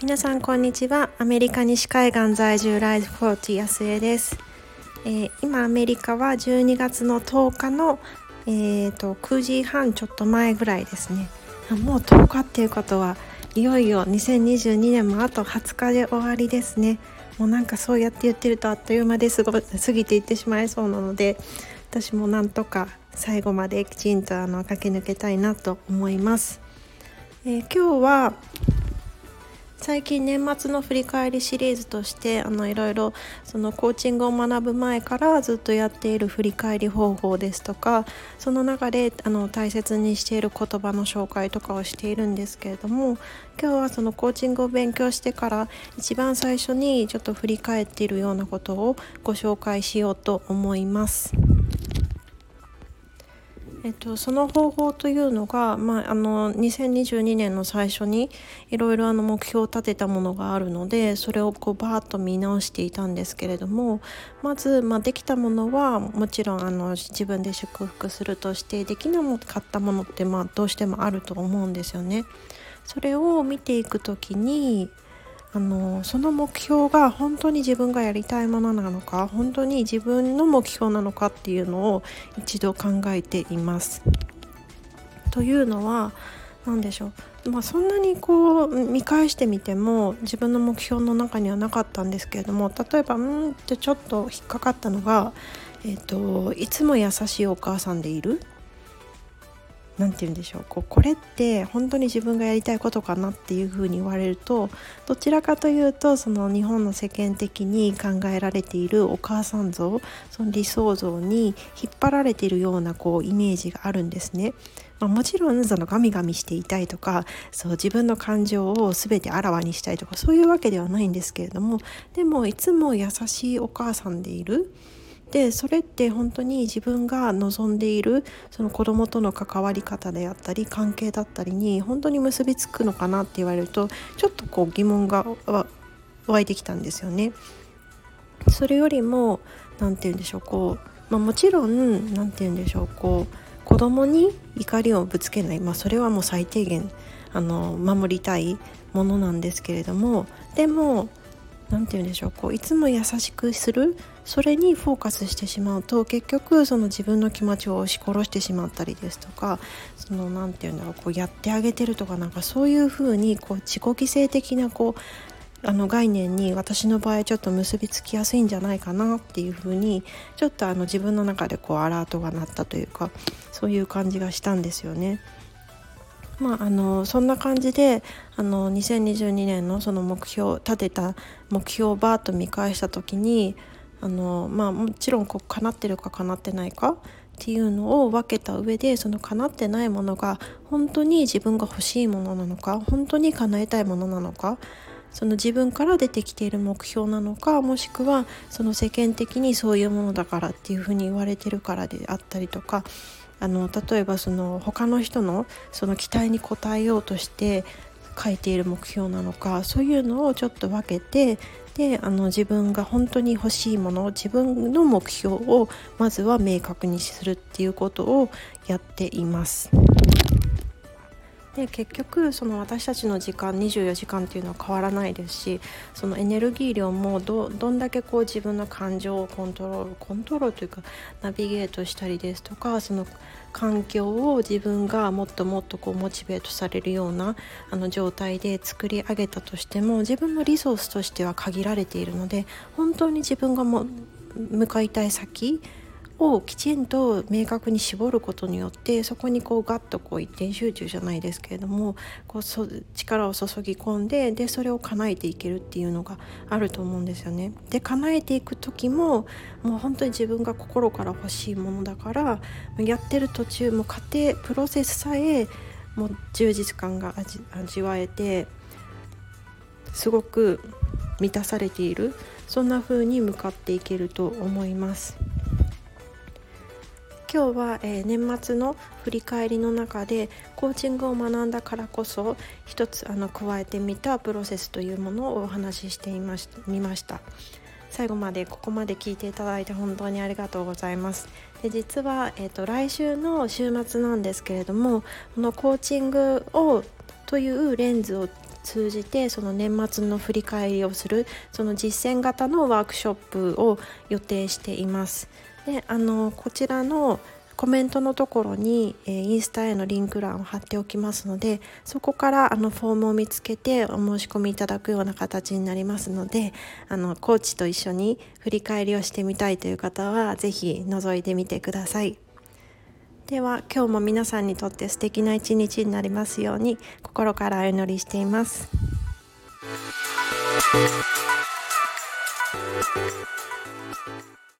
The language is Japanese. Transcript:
皆さんこんにちは。アメリカ西海岸在住ライフコーチ安江です、えー、今アメリカは12月の10日の、えーと、9時半ちょっと前ぐらいですね。もう10日っていうことはいよいよ2022年もあと20日で終わりですね。もうなんかそうやって言ってるとあっという間ですご過ぎていってしまいそうなので私もなんとか最後まできちんとあの駆け抜けたいなと思います、えー、今日は最近年末の振り返りシリーズとしてあのいろいろそのコーチングを学ぶ前からずっとやっている振り返り方法ですとかその中であの大切にしている言葉の紹介とかをしているんですけれども今日はそのコーチングを勉強してから一番最初にちょっと振り返っているようなことをご紹介しようと思います。えっと、その方法というのが、まあ、あの2022年の最初にいろいろ目標を立てたものがあるのでそれをこうバーッと見直していたんですけれどもまず、まあ、できたものはもちろんあの自分で祝福するとしてできなかったものって、まあ、どうしてもあると思うんですよね。それを見ていく時にあのその目標が本当に自分がやりたいものなのか本当に自分の目標なのかっていうのを一度考えています。というのは何でしょう、まあ、そんなにこう見返してみても自分の目標の中にはなかったんですけれども例えばうんってちょっと引っかかったのが、えーといつも優しいお母さんでいる何て言うんでしょうこうこれって本当に自分がやりたいことかなっていうふうに言われるとどちらかというとその日本の世間的に考えられているお母さん像その理想像に引っ張られているようなこうイメージがあるんですね。まあ、もちろんそのガミガミしていたいとかそう自分の感情を全てあらわにしたいとかそういうわけではないんですけれどもでもいつも優しいお母さんでいる。でそれって本当に自分が望んでいるその子供との関わり方であったり関係だったりに本当に結びつくのかなって言われるとちょっとこう疑問が湧いてきたんですよね。それよりも何て言うんでしょうこう、まあ、もちろん何て言うんでしょうこう子供に怒りをぶつけない、まあ、それはもう最低限あの守りたいものなんですけれどもでも何て言うんでしょうこういつも優しくするそれにフォーカスしてしまうと結局その自分の気持ちを押し殺してしまったりですとかその何て言うんだろうこうやってあげてるとかなんかそういうふうにこう自己犠牲的なこうあの概念に私の場合ちょっと結びつきやすいんじゃないかなっていうふうにちょっとあの自分の中でこうアラートが鳴ったというかそういう感じがしたんですよね。まあ、あのそんな感じであの2022年のその目標立てた目標をバーッと見返した時にあの、まあ、もちろんこう叶ってるか叶ってないかっていうのを分けた上でその叶ってないものが本当に自分が欲しいものなのか本当に叶えたいものなのかその自分から出てきている目標なのかもしくはその世間的にそういうものだからっていうふうに言われてるからであったりとかあの例えばその他の人のその期待に応えようとして書いている目標なのかそういうのをちょっと分けてであの自分が本当に欲しいもの自分の目標をまずは明確にするっていうことをやっています。で結局その私たちの時間24時間っていうのは変わらないですしそのエネルギー量もどんだけこう自分の感情をコントロールコントロールというかナビゲートしたりですとかその環境を自分がもっともっとこうモチベートされるようなあの状態で作り上げたとしても自分のリソースとしては限られているので本当に自分がも向かいたい先をきちんと明確に絞ることによってそこにこうガッとこう一点集中じゃないですけれどもこうそ力を注ぎ込んででそれを叶えていけるっていうのがあると思うんですよね。で叶えていく時ももう本当に自分が心から欲しいものだからやってる途中も過程プロセスさえもう充実感が味わえてすごく満たされているそんな風に向かっていけると思います。今日は、えー、年末の振り返りの中でコーチングを学んだからこそ一つあの加えてみたプロセスというものをお話ししてみました。最後までここまで聞いていただいて本当にありがとうございます。で実は、えーと、来週の週末なんですけれどもこのコーチングをというレンズを通じてその年末の振り返りをするその実践型のワークショップを予定しています。であのこちらのコメントのところに、え、インスタへのリンク欄を貼っておきますのでそこからあのフォームを見つけてお申し込みいただくような形になりますのであのコーチと一緒に振り返りをしてみたいという方は是非覗いてみてください。では今日も皆さんにとって素敵な一日になりますように心からお祈りしています。